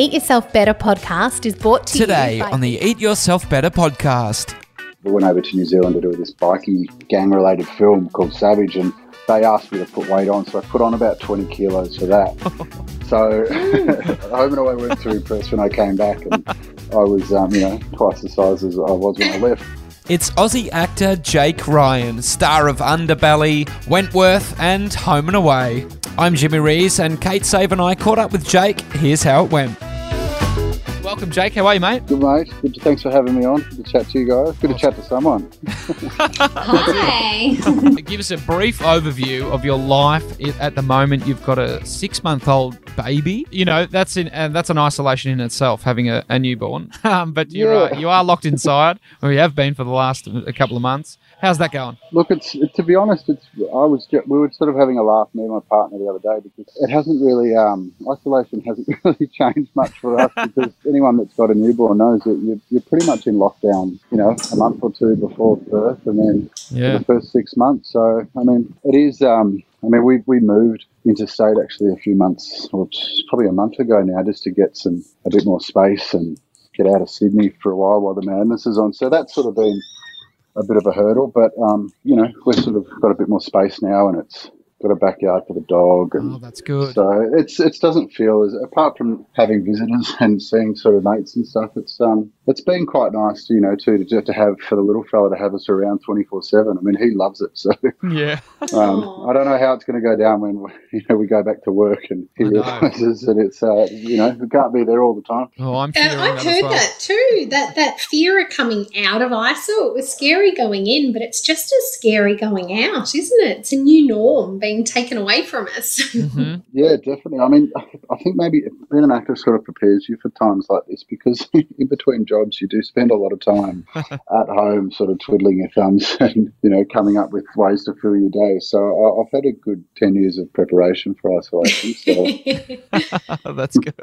Eat Yourself Better podcast is brought to Today you by on the Eat Yourself Better podcast. We went over to New Zealand to do this bikie gang related film called Savage, and they asked me to put weight on, so I put on about 20 kilos for that. so home and away weren't too impressed when I came back, and I was, um, you know, twice the size as I was when I left. It's Aussie actor Jake Ryan, star of Underbelly, Wentworth, and Home and Away. I'm Jimmy Rees, and Kate Save and I caught up with Jake. Here's how it went. Welcome, Jake. How are you, mate? Good, mate. Good to, thanks for having me on. Good to chat to you guys. Good to chat to someone. Hi. Give us a brief overview of your life at the moment. You've got a six-month-old baby. You know that's in and that's an isolation in itself, having a, a newborn. Um, but you're Yeah. right, you are locked inside, or you have been for the last a couple of months. How's that going? Look, it's to be honest, it's I was we were sort of having a laugh, me and my partner, the other day because it hasn't really um, isolation hasn't really changed much for us because anyone that's got a newborn knows that you're, you're pretty much in lockdown, you know, a month or two before birth, and then Yeah. the first six months. So I mean, it is. Um, I mean, we we moved interstate actually a few months, or probably a month ago now, just to get some a bit more space and get out of Sydney for a while while the madness is on. So that's sort of been a bit of a hurdle, but um, you know, we've sort of got a bit more space now, and it's got a backyard for the dog, and Oh, that's good. so it's it doesn't feel as apart from having visitors and seeing sort of mates and stuff. It's um it's been quite nice, you know, too, to just to have for the little fella to have us around twenty four seven. I mean, he loves it. So Yeah. um, I don't know how it's going to go down when you know we go back to work and he realizes that it's uh, you know we can't be there all the time. Oh, I'm. Uh, I've that heard well. that too. That that fear of coming out of ISO. It was scary going in, but it's just as scary going out, isn't it? It's a new norm being taken away from us. Mhm. Yeah, definitely. I mean, I think maybe being an actor sort of prepares you for times like this because in between jobs you do spend a lot of time at home, sort of twiddling your thumbs and you know coming up with ways to fill your day. So I- I've had a good ten years of preparation for isolation. So That's good.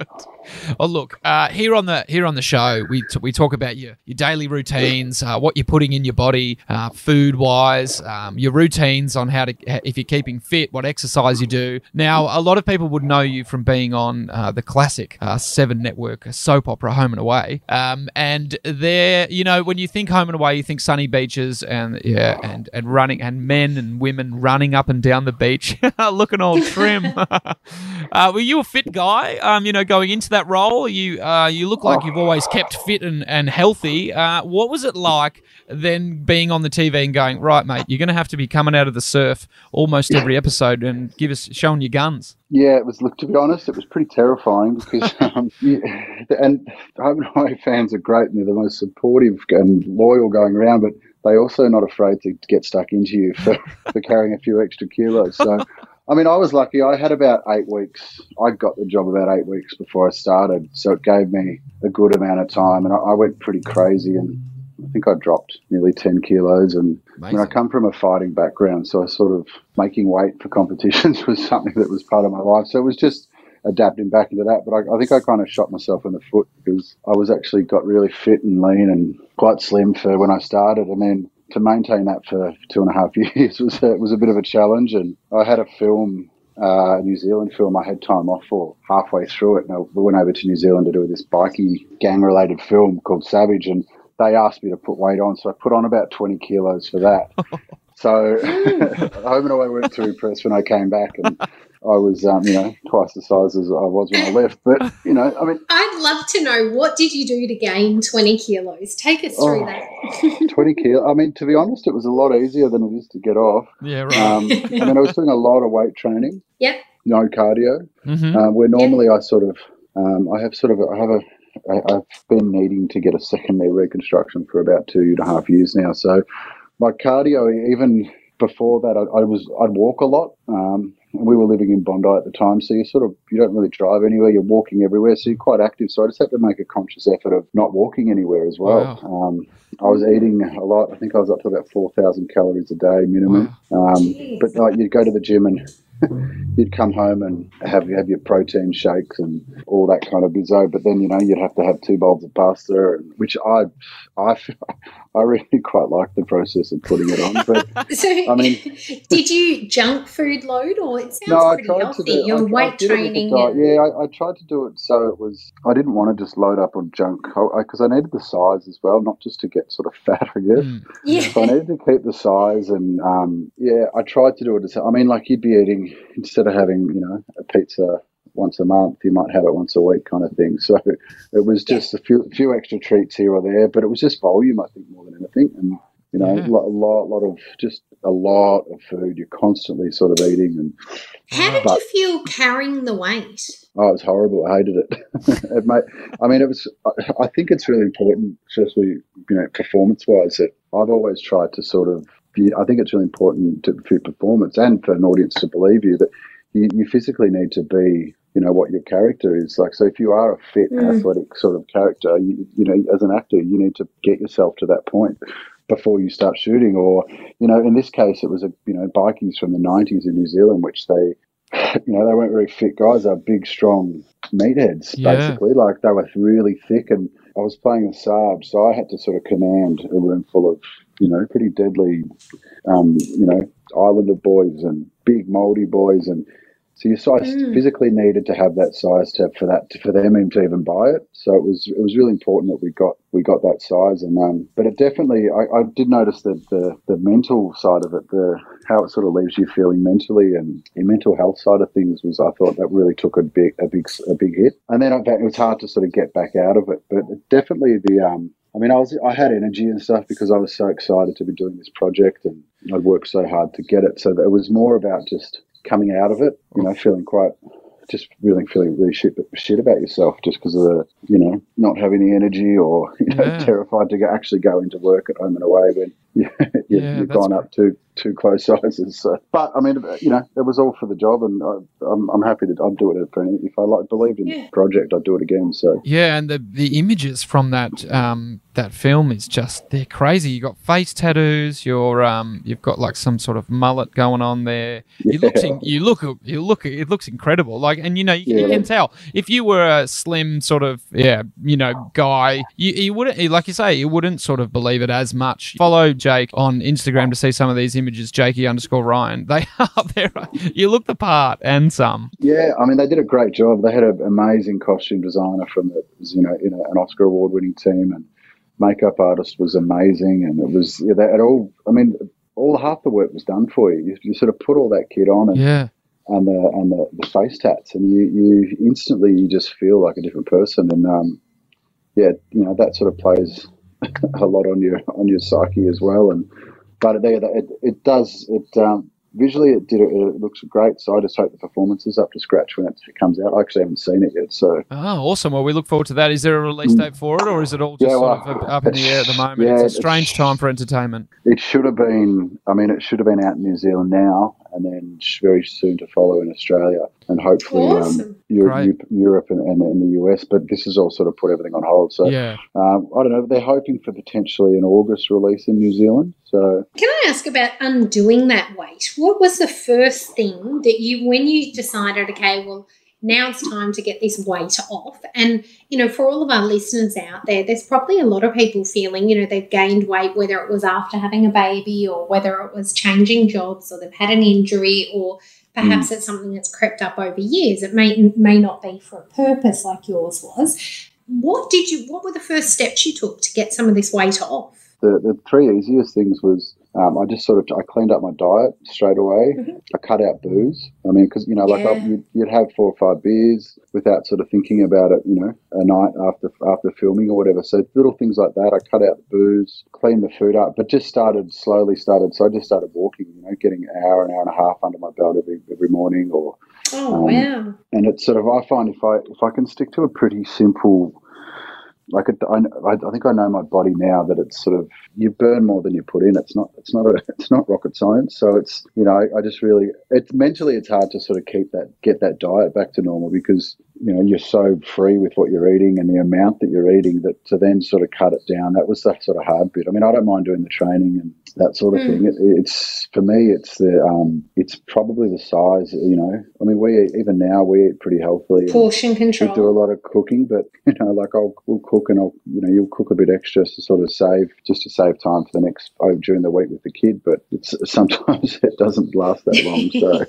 Oh, look, uh, here on the here on the show, we t- we talk about your your daily routines, uh, what you're putting in your body, uh, food wise, um, your routines on how to if you're keeping fit, what exercise you do. Now, a lot of people would know you from being on uh, the classic uh, Seven Network soap opera Home and Away, um, and there, you know, when you think Home and Away, you think sunny beaches and yeah, and and running and men and women running up and down the beach, looking all trim. Uh, were you a fit guy? Um, you know, going into that role, you uh, you look like you've always kept fit and, and healthy. Uh, what was it like then being on the TV and going, right, mate, you're going to have to be coming out of the surf almost every episode and give us showing your guns. yeah, it was. Look, to be honest, it was pretty terrifying because um, yeah, and home and away fans are great and they're the most supportive and loyal going around, but they also not afraid to get stuck into you for, for carrying a few extra kilos. So. I mean, I was lucky. I had about eight weeks. I got the job about eight weeks before I started, so it gave me a good amount of time, and I, I went pretty crazy. And I think I dropped nearly ten kilos. And I mean, I come from a fighting background, so I sort of making weight for competitions was something that was part of my life. So it was just adapting back into that. But I, I think I kind of shot myself in the foot because I was actually got really fit and lean and quite slim for when I started, and then to maintain that for two and a half years was a, was a bit of a challenge. And I had a film, uh, a New Zealand film, I had time off for halfway through it. And I, we went over to New Zealand to do this bikie gang related film called Savage, and they asked me to put weight on, so I put on about twenty kilos for that. So home and away weren't too impressed when I came back, and I was, um, you know, twice the size as I was when I left. But you know, I mean, I'd love to know what did you do to gain twenty kilos? Take us through Oh. that. twenty kilo. I mean, to be honest, it was a lot easier than it is to get off. Yeah, right. Um, I mean, I was doing a lot of weight training. Yep. No cardio. hmm Uh, where normally I sort of, um, I have sort of, I have a, I, I've been needing to get a second knee reconstruction for about two and a half years now. So my cardio, even before that, I, I was, I'd walk a lot. Um, and we were living in Bondi at the time, so you sort of you don't really drive anywhere. You're walking everywhere, so you're quite active. So I just had to make a conscious effort of not walking anywhere as well. Um, I was eating a lot. I think I was up to about four thousand calories a day minimum. Um, but like you'd go to the gym and you'd come home and have have your protein shakes and all that kind of bizzo. But then you know you'd have to have two bowls of pasta, and, which I I I really quite like the process of putting it on. But So, I mean- did you junk food load, or it sounds no, pretty healthy? do. Your I, I weight did it with the training. and- Yeah, I, I tried to do it so it was. I didn't want to just load up on junk because I, needed the size as well, not just to get sort of fat. I guess. Mm. yeah. So I needed to keep the size, and um, yeah, I tried to do it. As, I mean, like you'd be eating instead of having you know a pizza once a month, you might have it once a week, kind of thing. So it was just a few few extra treats here or there, but it was just volume, I think, more than anything, and you know, mm-hmm. Yeah. a lot, lot, lot of just a lot of food. You're constantly sort of eating, and How did But- you feel carrying the weight? Oh, it was horrible. I hated it. it made, I mean, it was. I- I think it's really important, especially you know, performance-wise, that I've always tried to sort of. Be, I think it's really important to, for your performance and for an audience to believe you that you, you physically need to be, you know, what your character is like. So if you are a fit, Mm. athletic sort of character, you, you know, as an actor, you need to get yourself to that point before you start shooting. Or, you know, in this case, it was a you know bikies from the '90s in New Zealand, which they you know, they weren't very fit guys. They were big, strong meatheads, Yeah. basically. Like they were really thick. And I was playing a Saab, so I had to sort of command a room full of, you know, pretty deadly, um, you know, Islander boys and big, Maori boys. And so your size Mm. physically needed to have that size to for that for them even to even buy it. So it was it was really important that we got we got that size. And um, but it definitely I, I did notice that the the mental side of it, the how it sort of leaves you feeling mentally and the mental health side of things was I thought that really took a big a big a big hit. And then it was hard to sort of get back out of it. But definitely the um. I mean, I was I had energy and stuff because I was so excited to be doing this project and I'd worked so hard to get it. So it was more about just coming out of it, you know, feeling quite, just really feeling really shit, shit about yourself just because of the, you know, not having the energy or, you know, Yeah. terrified to go, actually go into work at home and away when you, you, Yeah, you've gone up two, two close sizes. So, but I mean, you know, it was all for the job and I, I'm, I'm happy that I'd do it for any, if I like believed in Yeah. the project, I'd do it again. So, Yeah, and the the images from that um that film is just they're crazy. You got face tattoos. You're um you've got like some sort of mullet going on there. You look Yeah. you look you look it looks incredible. Like and you know you, you can tell if you were a slim sort of yeah you know guy you you wouldn't like you say you wouldn't sort of believe it as much. Follow Jake on Instagram to see some of these images. Jakey underscore Ryan. They are there. You look the part and some. Yeah, I mean they did a great job. They had an amazing costume designer from the, you know, you know, an Oscar award-winning team, and makeup artist was amazing. And it was yeah, they had all. I mean, all half the work was done for you. You, you sort of put all that kit on and, Yeah. and the and the, the face tats, and you you instantly you just feel like a different person. And um, yeah, you know that sort of plays a lot on your on your psyche as well. And but there, it, it does it. Um, visually it did it, it looks great so i just hope the performance is up to scratch when it comes out i actually haven't seen it yet so Oh, awesome. Well, we look forward to that. Is there a release date for it, or is it all just Mm. Yeah, well, sort of up in the air at the moment? yeah, it's a it's- strange time for entertainment. it should have been i mean it should have been out in new zealand now and then very soon to follow in australia and hopefully um, Europe, Great. Europe and, and, and the us but this has all sort of put everything on hold so Yeah. um, i don't know they're hoping for potentially an august release in new zealand so Can I ask about undoing that weight? What was the first thing that you, when you decided, okay, well, now it's time to get this weight off? And, you know, for all of our listeners out there, there's probably a lot of people feeling, you know, they've gained weight, whether it was after having a baby or whether it was changing jobs or they've had an injury or perhaps mm. it's something that's crept up over years. It may, may not be for a purpose like yours was. What did you, what were the first steps you took to get some of this weight off? The, the three easiest things was um, I just sort of I cleaned up my diet straight away. Mhm. I cut out booze. I mean, because you know, like I, Yeah. you'd, you'd have four or five beers without sort of thinking about it. You know, a night after after filming or whatever. So little things like that. I cut out the booze, cleaned the food up, but just started slowly. Started so I just started walking. You know, getting an hour, an hour and a half under my belt every every morning, or Oh, Um, wow. and it's sort of I find if I if I can stick to a pretty simple like I, I think I know my body now that it's sort of you burn more than you put in. It's not it's not a, it's not rocket science. So it's you know I just really it's mentally it's hard to sort of keep that get that diet back to normal because you know you're so free with what you're eating and the amount that you're eating that to then sort of cut it down that was the sort of hard bit. I mean, I don't mind doing the training and that sort of mm. thing. It, it's for me, it's the um, it's probably the size. You know, I mean, we eat, even now we eat pretty healthily. Portion control. We do a lot of cooking, but you know, like I'll we'll cook and I'll you know you'll cook a bit extra to sort of save just to save time for the next oh, during the week with the kid. But it's sometimes it doesn't last that long. So.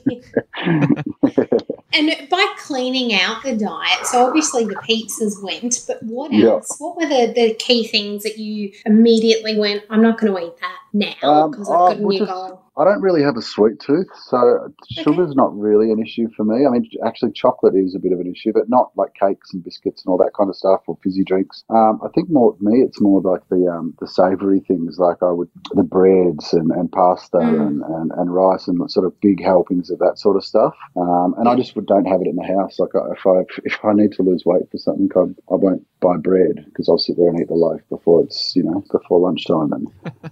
and by cleaning out the diet, so obviously the pizzas went, but what else? What were the, the key things that you immediately went, I'm not going to eat that now because um, I've got a new goal? I don't really have a sweet tooth, so sugar's not really an issue for me. I mean, actually, chocolate is a bit of an issue, but not like cakes and biscuits and all that kind of stuff or fizzy drinks. Um, I think more me, it's more like the um, the savoury things, like I would the breads and, and pasta mm. and, and, and rice and sort of big helpings of that sort of stuff. Um, and I just don't have it in the house. Like if I if I need to lose weight for something, I, I won't buy bread because I'll sit there and eat the loaf before it's you know before lunchtime. And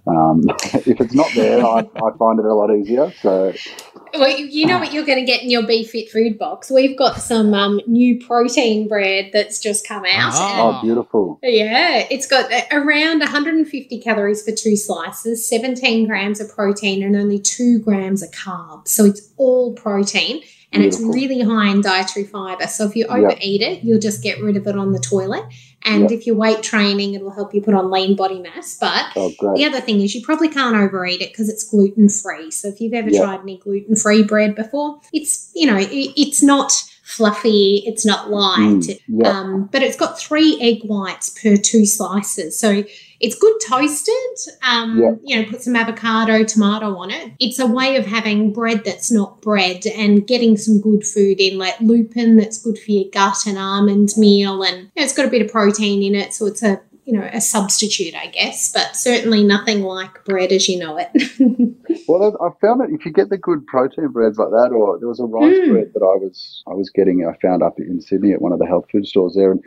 um, if it's not there, I, I find it a lot easier. So, well, you know what you're going to get in your Be Fit food box. We've got some um, new protein bread that's just come out. Oh, beautiful! Yeah, it's got around 150 calories for two slices, 17 grams of protein, and only two grams of carbs. So it's all protein and Beautiful. it's really high in dietary fiber. So if you overeat yep. it, you'll just get rid of it on the toilet. And yep. if you're weight training, it'll help you put on lean body mass. But oh, the other thing is, you probably can't overeat it because it's gluten free. So if you've ever yep. tried any gluten free bread before, it's you know it, it's not fluffy, it's not light, mm, um, but it's got three egg whites per two slices. So it's good toasted. Um, yeah. You know, put some avocado, tomato on it. It's a way of having bread that's not bread and getting some good food in, like lupin that's good for your gut and almond meal, and you know, it's got a bit of protein in it, so it's a you know a substitute, I guess, but certainly nothing like bread as you know it. well, I found that if you get the good protein breads like that, or there was a rice mm. bread that I was I was getting, I found up in Sydney at one of the health food stores there, and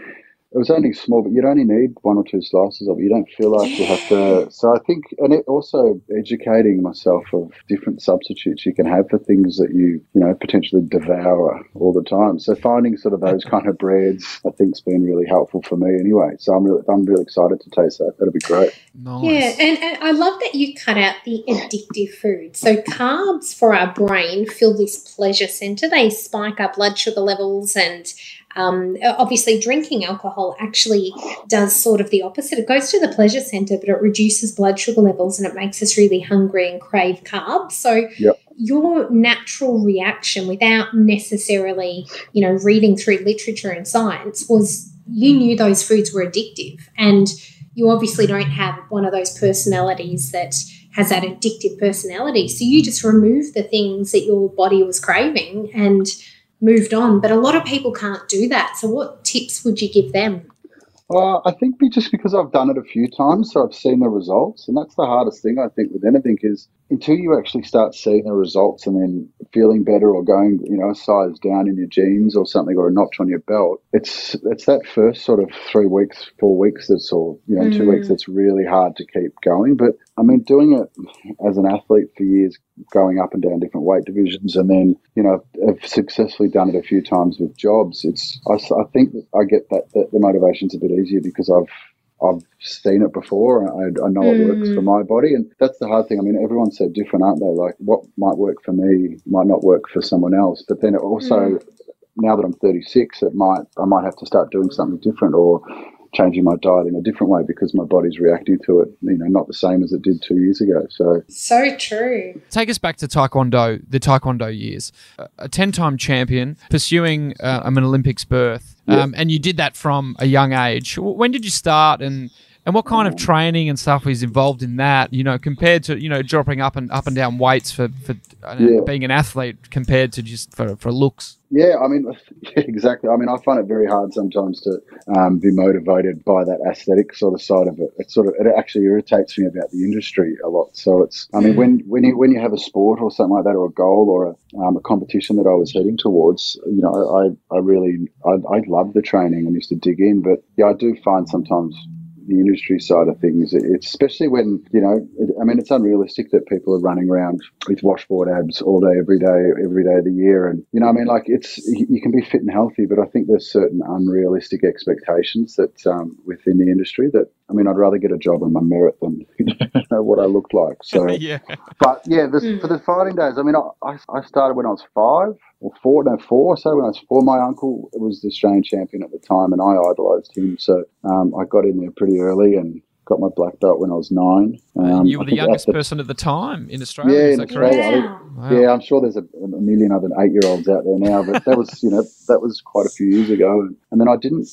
it was only small, but you'd only need one or two slices of it. You don't feel like you have to. So I think, and it also educating myself of different substitutes you can have for things that you, you know, potentially devour all the time. So finding sort of those kind of breads, I think, has been really helpful for me anyway. So I'm really, I'm really excited to taste that. That'll be great. Nice. Yeah, and, and I love that you cut out the addictive food. So carbs for our brain fill this pleasure center. They spike our blood sugar levels and um, obviously, drinking alcohol actually does sort of the opposite. It goes to the pleasure center, but it reduces blood sugar levels and it makes us really hungry and crave carbs. So, yep. your natural reaction without necessarily, you know, reading through literature and science was you knew those foods were addictive. And you obviously don't have one of those personalities that has that addictive personality. So, you just remove the things that your body was craving and moved on. But a lot of people can't do that. So, what tips would you give them? Uh, I think just because I've done it a few times, so I've seen the results, and that's the hardest thing I think with anything is until you actually start seeing the results and then feeling better or going, you know, a size down in your jeans or something or a notch on your belt. It's it's that first sort of three weeks, four weeks that's all, you know, mm. two weeks that's really hard to keep going. But I mean, doing it as an athlete for years, going up and down different weight divisions, and then you know, have successfully done it a few times with jobs. It's I, I think I get that, that the motivation's a bit easier because I've I've seen it before. I, I know it works for mm. my body, and that's the hard thing. I mean, everyone's so different, aren't they? Like, what might work for me might not work for someone else. But then it also, mm. now that I'm 36, it might I might have to start doing something different or changing my diet in a different way because my body's reacting to it, you know, not the same as it did two years ago. So, so true. Take us back to Taekwondo, the Taekwondo years. A 10 time champion pursuing uh, an Olympics berth, um, and you did that from a young age. When did you start and and what kind of training and stuff is involved in that? You know, compared to you know dropping up and up and down weights for for uh, yeah. being an athlete, compared to just for for looks. Yeah, I mean, exactly. I mean, I find it very hard sometimes to um, be motivated by that aesthetic sort of side of it. It sort of it actually irritates me about the industry a lot. So it's, I mean, hmm. when when you when you have a sport or something like that, or a goal or a, um, a competition that I was heading towards, you know, I I really I, I love the training and used to dig in, but yeah, I do find sometimes the industry side of things. It's especially when you know, it, I mean, it's unrealistic that people are running around with washboard abs all day, every day, every day of the year, and you know, I mean, like it's you can be fit and healthy, but I think there's certain unrealistic expectations that um, within the industry that I mean, I'd rather get a job on my merit than you know what I looked like. So, yeah. but yeah, this, mm. for the fighting days, I mean, I, I started when I was five or four, no, four. So when I was four, my uncle was the Australian champion at the time, and I idolised him. So um, I got in there pretty early and got my black belt when I was nine. Um, you were the youngest the, person at the time in Australia. Yeah, in Australia. Wow. Yeah, I'm sure there's a, a million other eight-year-olds out there now, but that was, you know, that was quite a few years ago. And then I didn't.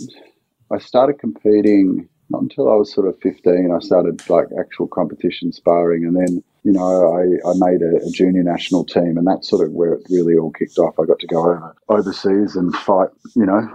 I started competing not until I was sort of 15, I started like actual competition sparring. And then, you know, I, I made a, a, junior national team, and that's sort of where it really all kicked off. I got to go over overseas and fight, you know,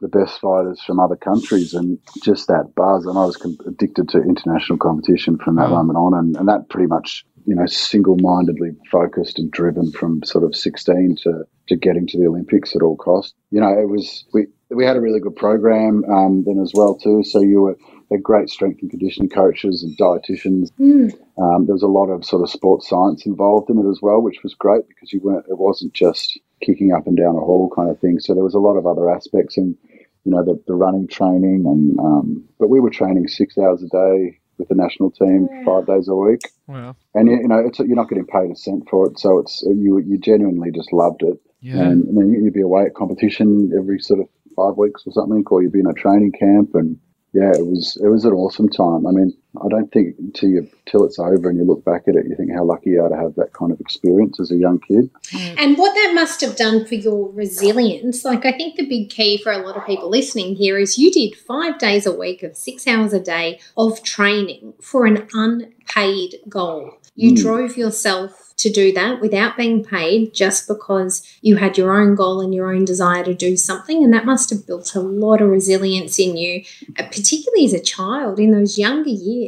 the best fighters from other countries and just that buzz. And I was addicted to international competition from that moment on. And, and that pretty much, you know, single mindedly focused and driven from sort of 16 to, to getting to the Olympics at all costs. You know, it was, we, we had a really good program um, then as well too. So you were had great strength and conditioning coaches and dietitians. Mm. Um, there was a lot of sort of sports science involved in it as well, which was great because you weren't. It wasn't just kicking up and down a hall kind of thing. So there was a lot of other aspects and you know the, the running training and um, but we were training six hours a day with the national team yeah. five days a week. Wow. And you know it's you're not getting paid a cent for it, so it's you you genuinely just loved it. Yeah. And, and then you'd be away at competition every sort of five weeks or something, or you'd be in a training camp and yeah, it was it was an awesome time. I mean, I don't think until you till it's over and you look back at it, you think how lucky you are to have that kind of experience as a young kid. And what that must have done for your resilience. Like I think the big key for a lot of people listening here is you did five days a week of six hours a day of training for an unpaid goal. You mm. drove yourself to do that without being paid just because you had your own goal and your own desire to do something. And that must have built a lot of resilience in you, uh, particularly as a child in those younger years,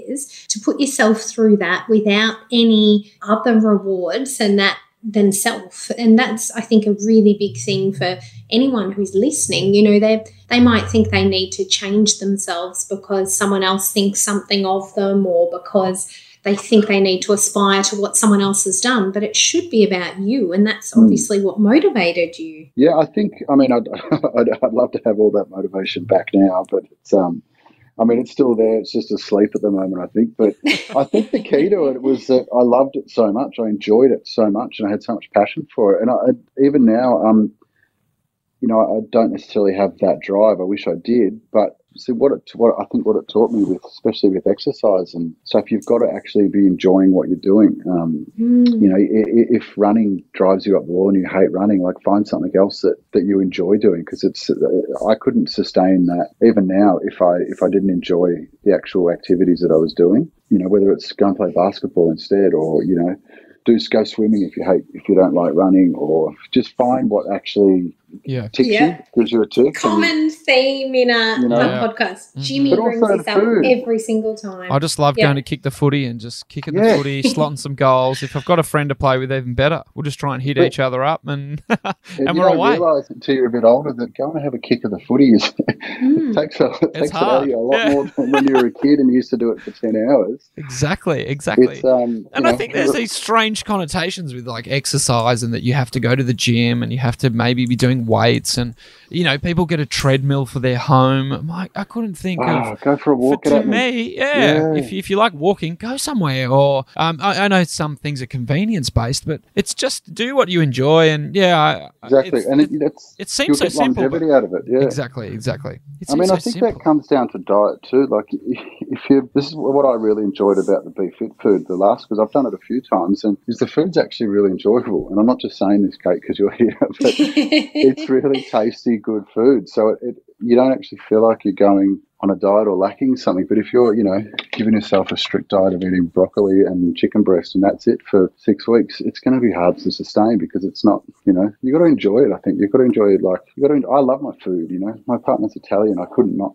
to put yourself through that without any other rewards and that than self. And that's, I think, a really big thing for anyone who's listening. You know, they they might think they need to change themselves because someone else thinks something of them or because they think they need to aspire to what someone else has done, but it should be about you. And that's hmm. obviously what motivated you. Yeah, I think, I mean, I'd, I'd, I'd, love to have all that motivation back now, but it's, um, I mean, it's still there. It's just asleep at the moment, I think. But I think the key to it was that I loved it so much. I enjoyed it so much, and I had so much passion for it. And I, even now, um, you know, I don't necessarily have that drive. I wish I did, but see what it what I think what it taught me with especially with exercise and stuff you've got to actually be enjoying what you're doing um, mm. you know if, if, running drives you up the wall and you hate running like find something else that, that you enjoy doing because it's I couldn't sustain that even now if I if I didn't enjoy the actual activities that I was doing you know whether it's go and play basketball instead or you know do go swimming if you hate if you don't like running or just find what actually yeah. ticks yeah. you, gives you a tick. Common and, theme in a, you know, a podcast. Mm-hmm. Jimmy but brings this up every single time. I just love yeah. going to kick the footy and just kicking yeah. the footy, slotting some goals. If I've got a friend to play with, even better. We'll just try and hit but, each other up and and we're away. realise until you're a bit older that going to have a kick of the footy is mm. takes a, it takes hard. a lot more than when you were a kid and you used to do it for ten hours. Exactly, exactly. Um, and I know, think there's these strange connotations with like exercise and that you have to go to the gym and you have to maybe be doing weights and you know people get a treadmill for their home. I'm Like, I couldn't think oh, of go for a walk. For, to me, yeah, yeah, If, if you like walking, go somewhere. Or um, I, I, know some things are convenience based, but it's just do what you enjoy. And yeah, exactly. And it, it, it seems so simple. Longevity out of it. Yeah, exactly, exactly. I mean, so I think simple. that comes down to diet too. Like if you, this is what I really enjoyed about the Be Fit food the last because I've done it a few times, and is the food's actually really enjoyable. And I'm not just saying this, Kate, because you're here, but it's really tasty, good food. So it, it, you don't actually feel like you're going on a diet or lacking something. But if you're, you know, giving yourself a strict diet of eating broccoli and chicken breast and that's it for six weeks, it's going to be hard to sustain because it's not, you know, you've got to enjoy it. I think you've got to enjoy it. Like you got to. I love my food. You know, my partner's Italian. I couldn't not.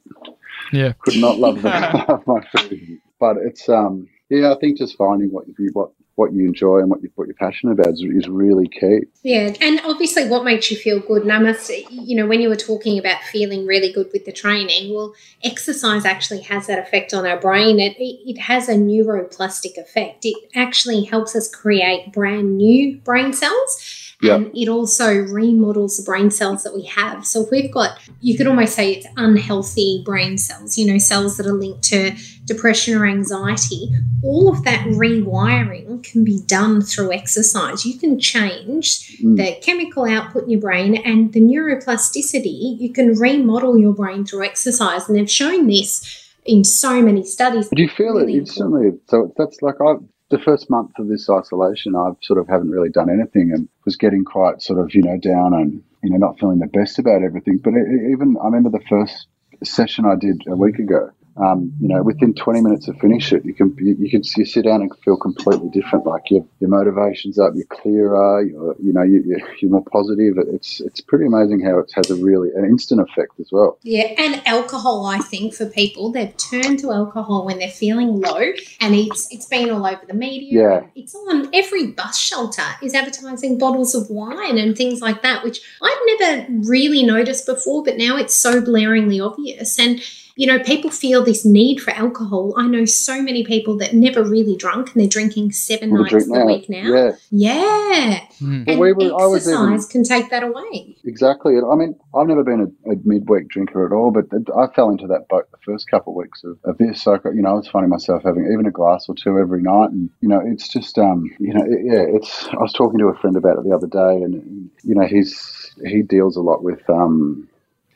Yeah. Could not love, the, love my food. But it's um yeah, I think just finding what you what what you enjoy and what you what you're passionate about is, is really key. Yeah, and obviously, what makes you feel good. And I must, you know, when you were talking about feeling really good with the training, well, exercise actually has that effect on our brain. It it has a neuroplastic effect. It actually helps us create brand new brain cells. Yeah. And it also remodels the brain cells that we have. So if we've got, you could almost say it's unhealthy brain cells, you know, cells that are linked to depression or anxiety, all of that rewiring can be done through exercise. You can change Mm. the chemical output in your brain and the neuroplasticity, you can remodel your brain through exercise. And they've shown this in so many studies. Do you feel it instantly. So that's like I. The first month of this isolation, I sort of haven't really done anything and was getting quite sort of you know down and you know not feeling the best about everything. But even I remember the first session I did a week ago. Um, you know, within 20 minutes of finish it, you can you, you can you sit down and feel completely different. Like your your motivation's up, you're clearer, you're, you know, you, you're, more positive. It's it's pretty amazing how it has a really an instant effect as well. Yeah, and alcohol, I think, for people, they've turned to alcohol when they're feeling low, and it's it's been all over the media. Yeah. It's on every bus shelter is advertising bottles of wine and things like that, which I'd never really noticed before, but now it's so blaringly obvious. And you know, people feel this need for alcohol. I know so many people that never really drunk and they're drinking seven Wanna nights drink a week now. Yeah, Yeah. Mm. Well, And we were- I was exercise even- can take that away. Exactly. I mean, I've never been a, a midweek drinker at all, but I fell into that boat the first couple of weeks of, of this. So, you know, I was finding myself having even a glass or two every night. And, you know, it's just, um, you know, it, yeah, it's, I was talking to a friend about it the other day and, you know, he's, he deals a lot with, um,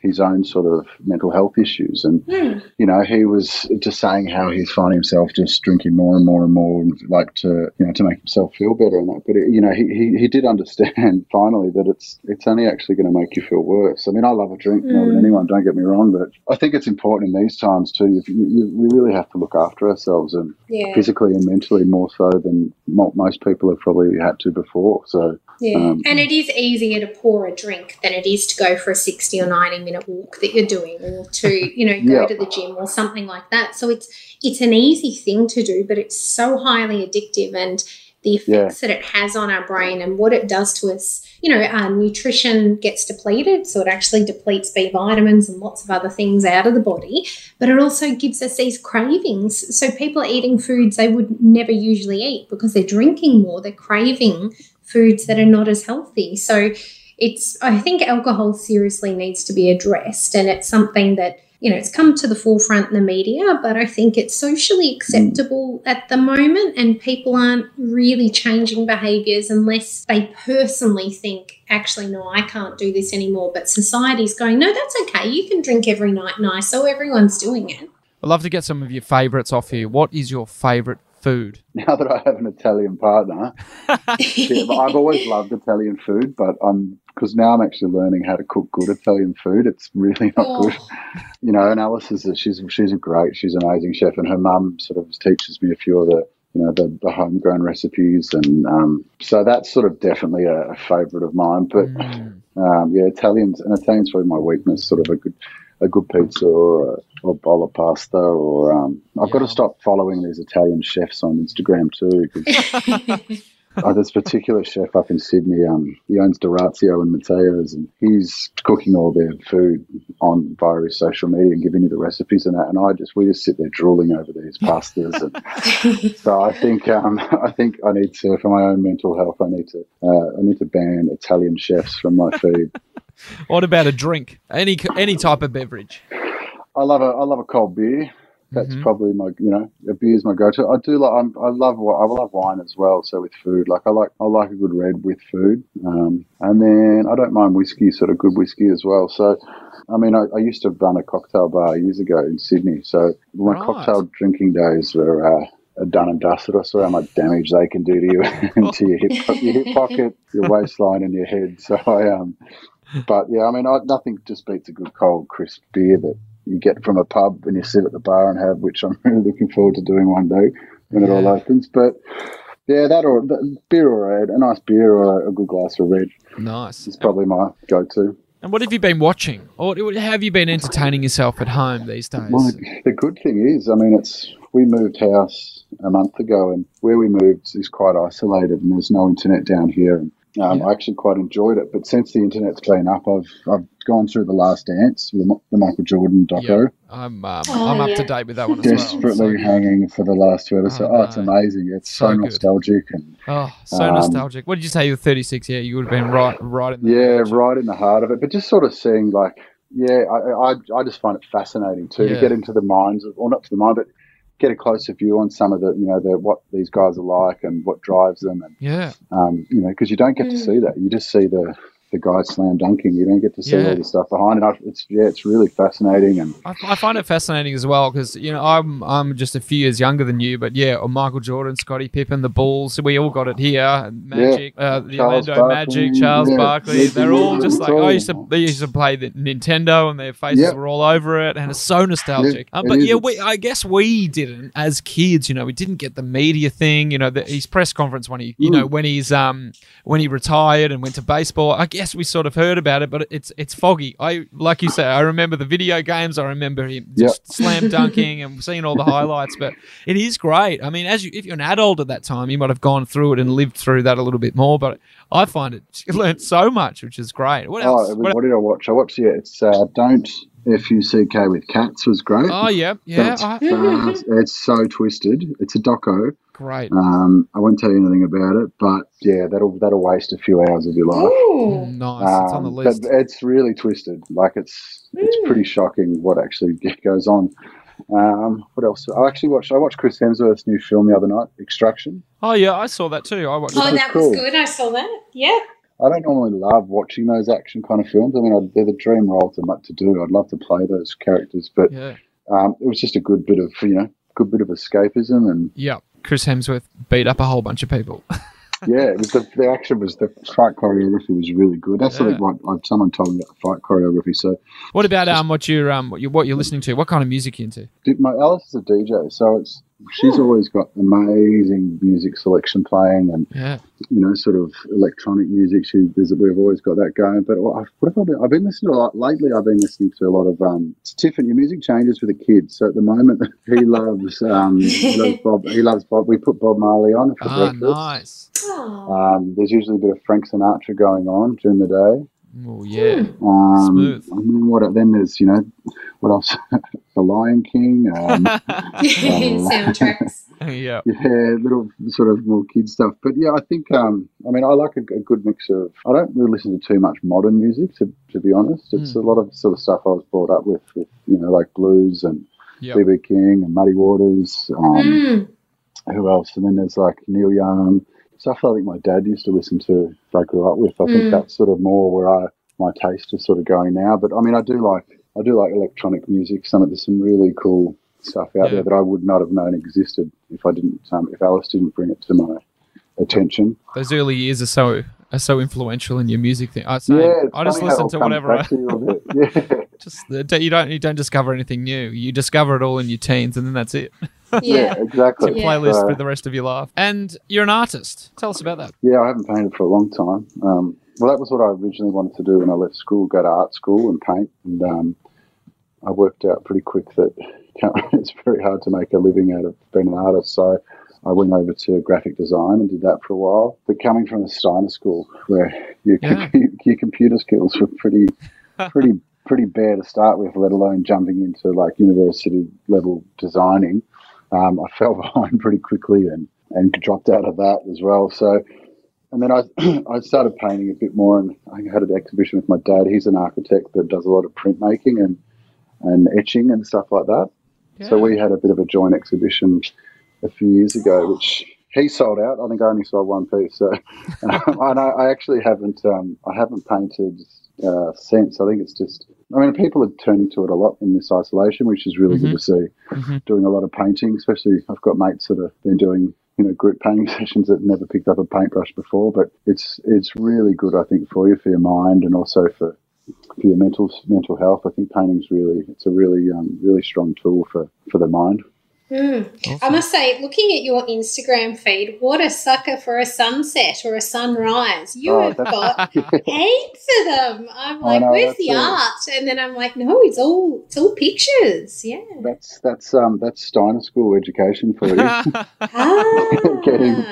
his own sort of mental health issues and Hmm. you know he was just saying how he's finding himself just drinking more and more and more and like to you know to make himself feel better and that but it, you know he, he, he did understand finally that it's it's only actually going to make you feel worse i mean i love a drink more than Mm. anyone don't get me wrong but i think it's important in these times too you, you, we really have to look after ourselves and Yeah. physically and mentally more so than most people have probably had to before so Yeah, Um, and it is easier to pour a drink than it is to go for a 60 or 90 minute walk that you're doing or to, you know, go Yeah. to the gym or something like that. So it's it's an easy thing to do, but it's so highly addictive and the effects that it has on our brain and what it does to us. You know, our nutrition gets depleted, so it actually depletes B vitamins and lots of other things out of the body, but it also gives us these cravings. So people are eating foods they would never usually eat because they're drinking more, they're craving foods that are not as healthy. So it's I think alcohol seriously needs to be addressed and it's something that you know it's come to the forefront in the media but I think it's socially mm. acceptable at the moment and people aren't really changing behaviors unless they personally think actually no I can't do this anymore but society's going no that's okay you can drink every night nice so everyone's doing it I'd love to get some of your favourites off here. What is your favourite food? now that i have an italian partner Yeah, I've always loved Italian food, but I'm because now I'm actually learning how to cook good Italian food. It's really not Oh. good. You know, and Alice is a, she's she's a great, she's an amazing chef, and her mum sort of teaches me a few of the you know the, the homegrown recipes, and um, so that's sort of definitely a, a favourite of mine. But Mm. um, yeah, Italians and Italians probably my weakness. Sort of a good a good pizza or a, or a bowl of pasta, or um, I've got to stop following these Italian chefs on Instagram too. 'cause Oh, this particular chef up in Sydney, um, he owns Dorazio and Mateo's, and he's cooking all their food on via his social media and giving you the recipes and that. And I just we just sit there drooling over these pastas. And so I think um, I think I need to, for my own mental health, I need to uh, I need to ban Italian chefs from my feed. What about a drink? Any any type of beverage? I love a I love a cold beer. That's Mhm. probably my you know a beer's my go-to. I do like I'm, I love I love wine as well. So with food, like I like I like a good red with food, um, and then I don't mind whiskey, sort of good whiskey as well. So. I mean, I, I used to run a cocktail bar years ago in Sydney. So my Right. cocktail drinking days were uh, done and dusted. I saw how much damage they can do to you, to your hip, your hip pocket, your waistline, and your head. So I um, but yeah, I mean, I, nothing just beats a good cold crisp beer that you get from a pub when you sit at the bar and have, which I'm really looking forward to doing one day when it all opens. But yeah, that or the beer or red, a nice beer or a, a good glass of red Nice. It's probably my go-to. And what have you been watching? Or how have you been entertaining yourself at home these days? Well, the, the good thing is, I mean, it's we moved house a month ago, and where we moved is quite isolated, and there's no internet down here. And um, Yeah. I actually quite enjoyed it. But since the internet's been up, I've I've gone through the Last Dance, the, the Michael Jordan doco, I'm um, Oh, I'm up yeah. to date with that one as well. desperately So good. hanging for the last two episodes. Oh, Oh, it's amazing! It's so, So nostalgic and Oh, so Um, nostalgic. What did you say? You were 36. Yeah, you would have been right, right in the yeah, edge. right in the heart of it. But just sort of seeing like, yeah, I I, I just find it fascinating too Yeah. to get into the minds of, or not to the mind, but get a closer view on some of the you know the what these guys are like and what drives them and Yeah, um, you know, because you don't get to Mm. see that. You just see the the guy slam dunking. You don't get to see Yeah. all the stuff behind it. It's yeah, it's really fascinating and I, I find it fascinating as well because you know I'm I'm just a few years younger than you, but yeah, or Michael Jordan, Scottie Pippen, the Bulls, we all got it here. Magic, uh, the Charles Orlando Barkley, Magic, Charles yeah. Barkley. Yeah, They're all just like I used to. They used to play the Nintendo, and their faces Yeah. were all over it, and it's so nostalgic. Yeah, um, but yeah, we I guess we didn't as kids. You know, we didn't get the media thing. You know, the, his press conference when he, you know, Mm. when he's um when he retired and went to baseball. I guess we sort of heard about it, but it's it's foggy. I like you say, I remember the video games. I remember him Yep. just slam dunking and seeing all the highlights. But it is great. I mean, as you, if you're an adult at that time, you might have gone through it and lived through that a little bit more. But I find it you learned so much, which is great. What else? oh, What- what did I watch? I watched yeah, it's uh, don't F U C K with cats was great. oh yeah, yeah, That's I. It's so twisted. It's a doco. great. Um, I won't tell you anything about it, but yeah, that'll that'll waste a few hours of your life. Ooh. Nice, it's on the Um, list. But it's really twisted. Like it's it's Mm. pretty shocking what actually goes on. Um, what else? I actually watched. I watched Chris Hemsworth's new film the other night, Extraction. Oh yeah, I saw that too. I watched. Oh, it. was that cool. was good. I saw that. Yeah. I don't normally love watching those action kind of films. I mean, I, they're the dream role to to do. I'd love to play those characters, but Yeah, um, it was just a good bit of you know, good bit of escapism and yeah. Chris Hemsworth beat up a whole bunch of people. yeah, it was the, the action was the fight choreography was really good. That's Yeah. something like, someone told me about the fight choreography. So what about um what you're um what you're, what you're listening to? What kind of music you into? My Alice is a DJ, so it's she's always got amazing music selection playing, and Yeah, you know, sort of electronic music. She we've always got that going. But what what have I been? I've been listening to a lot lately. I've been listening to a lot of um. Different. Your music changes with the kids. So at the moment, he loves um. he loves Bob. He loves Bob. We put Bob Marley on for ah, breakfast. nice. Um, there's usually a bit of Frank Sinatra going on during the day. Oh yeah, Um, Smooth. And then what? Then there's you know, what else? the Lion King. Um, Soundtracks. yeah. yeah, little sort of more kid stuff. But yeah, I think um, I mean I like a, a good mix of. I don't really listen to too much modern music to, to be honest. It's a lot of sort of stuff I was brought up with, with you know like blues and Yep. BB King and Muddy Waters. Um, Mm. Who else? And then there's like Neil Young stuff. I think my dad used to listen to. If I grew up with, I think Mm. that's sort of more where I my taste is sort of going now. But I mean, I do like I do like electronic music. Some of there's some really cool stuff out Yeah. there that I would not have known existed if I didn't um, if Alice didn't bring it to my attention. Those early years are so are so influential in your music thing. I say, yeah, I just listen to whatever. I, to. Yeah, just uh, you don't you don't discover anything new. You discover it all in your teens, and then that's it. Yeah, Yeah. exactly. It's a playlist So- for the rest of your life. And you're an artist. Tell us about that. Yeah, I haven't painted for a long time. Um, well, that was what I originally wanted to do when I left school, go to art school and paint. And um, I worked out pretty quick that it's very hard to make a living out of being an artist. So I went over to graphic design and did that for a while. But coming from a Steiner school where your, Yeah. your computer skills were pretty, pretty, pretty bare to start with, let alone jumping into like university level designing, um, I fell behind pretty quickly and, and dropped out of that as well. So, and then I, I started painting a bit more, and I had an exhibition with my dad. He's an architect that does a lot of printmaking and and etching and stuff like that. So we had a bit of a joint exhibition a few years ago, which he sold out. I think I only sold one piece. So, and I, I actually haven't um, I haven't painted uh, since. I think it's just. I mean, people are turning to it a lot in this isolation, which is really good to see. Mhm. Doing a lot of painting, especially I've got mates that have been doing you know group painting sessions that never picked up a paintbrush before. But it's it's really good, I think, for you for your mind and also for for your mental mental health. I think painting's really it's a really um, really strong tool for for the mind. Mm. I must say, looking at your Instagram feed, what a sucker for a sunset or a sunrise. You Oh, have got heaps of them. I'm like, know, where's the it. art? And then I'm like, no, it's all it's all pictures. Yeah. That's that's um that's Steiner School education for you. Ah. Getting-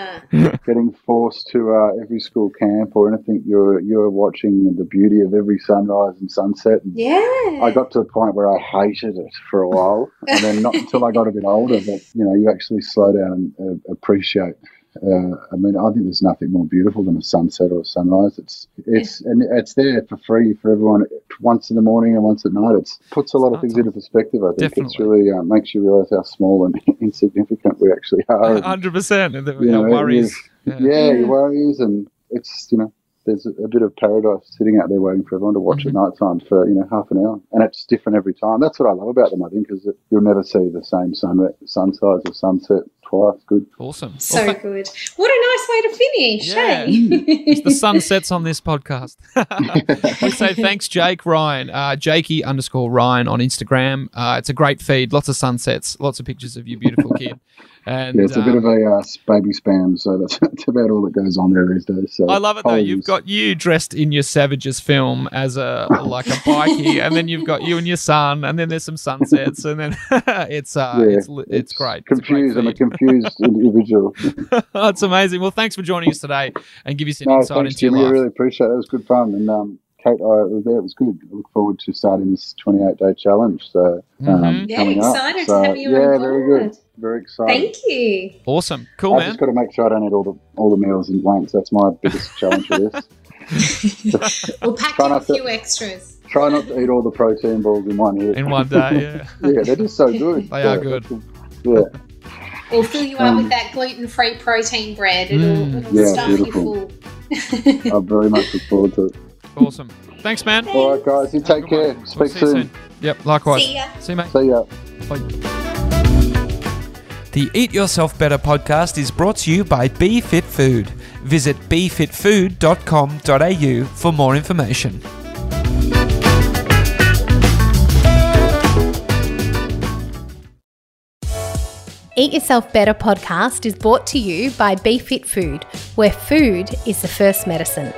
Getting forced to uh, every school camp or anything, you're you're watching the beauty of every sunrise and sunset. And yeah. I got to the point where I hated it for a while, and then not until I got a bit older that you know you actually slow down and uh, appreciate. Uh, I mean, I think there's nothing more beautiful than a sunset or a sunrise. It's it's and it's there for free for everyone once in the morning and once at night. It puts a lot of things into perspective. I think it's Definitely. really uh, makes you realise how small and insignificant we actually are. Hundred percent. And the you know, our worries. yeah, Yeah. your worries, and it's you know there's a, a bit of paradise sitting out there waiting for everyone to watch Mhm. at night time for you know half an hour, and it's different every time. That's what I love about them. I think is that you'll never see the same sun sunrise or sunset twice. Good. Awesome. So Well, th- good. What a nice way to finish. Yeah. Hey? it's the sun sets on this podcast. we say thanks, Jake Ryan, uh, Jakey underscore Ryan on Instagram. Uh, it's a great feed, lots of sunsets, lots of pictures of you, beautiful kid. And Yeah, it's a bit um, of a uh, baby spam, so that's, that's about all that goes on there these days. So I love it though. You've got you dressed in your Savages film as a like a bikie, and then you've got you and your son, and then there's some sunsets, and then it's uh, Yeah, it's li- it's great. It's a great Confused. I'm a confused individual. That's amazing. Well, thanks for joining us today and give us an no, insight thanks, into your Jimmy. I life. really appreciate it. It was good fun. And um, Kate, I was there. It was good. I look forward to starting this 28 day challenge. So, um, Mhm. Yeah, excited up. to So, have you yeah, on very board. good. Very excited. Thank you. Awesome, cool man. I've man. just got to make sure I don't eat all the all the meals in once. That's my biggest challenge for this. We'll pack in a not to- few extras. Try not to eat all the protein balls in one hit. In one day, yeah. yeah, they're just so good. They are So, good. Yeah, We'll fill you up Um, with that gluten free protein bread. It'll, Mm. it'll Yeah, stuff beautiful. you full. I very much look forward to it. Awesome. Thanks, man. All right, guys, you take care. one. We'll Speak soon. Yep, likewise. See ya. See you, mate. See ya. The Eat Yourself Better podcast is brought to you by BeFit Food. Visit befitfood.com.au for more information. Eat Yourself Better podcast is brought to you by BeFit Food, where food is the first medicine.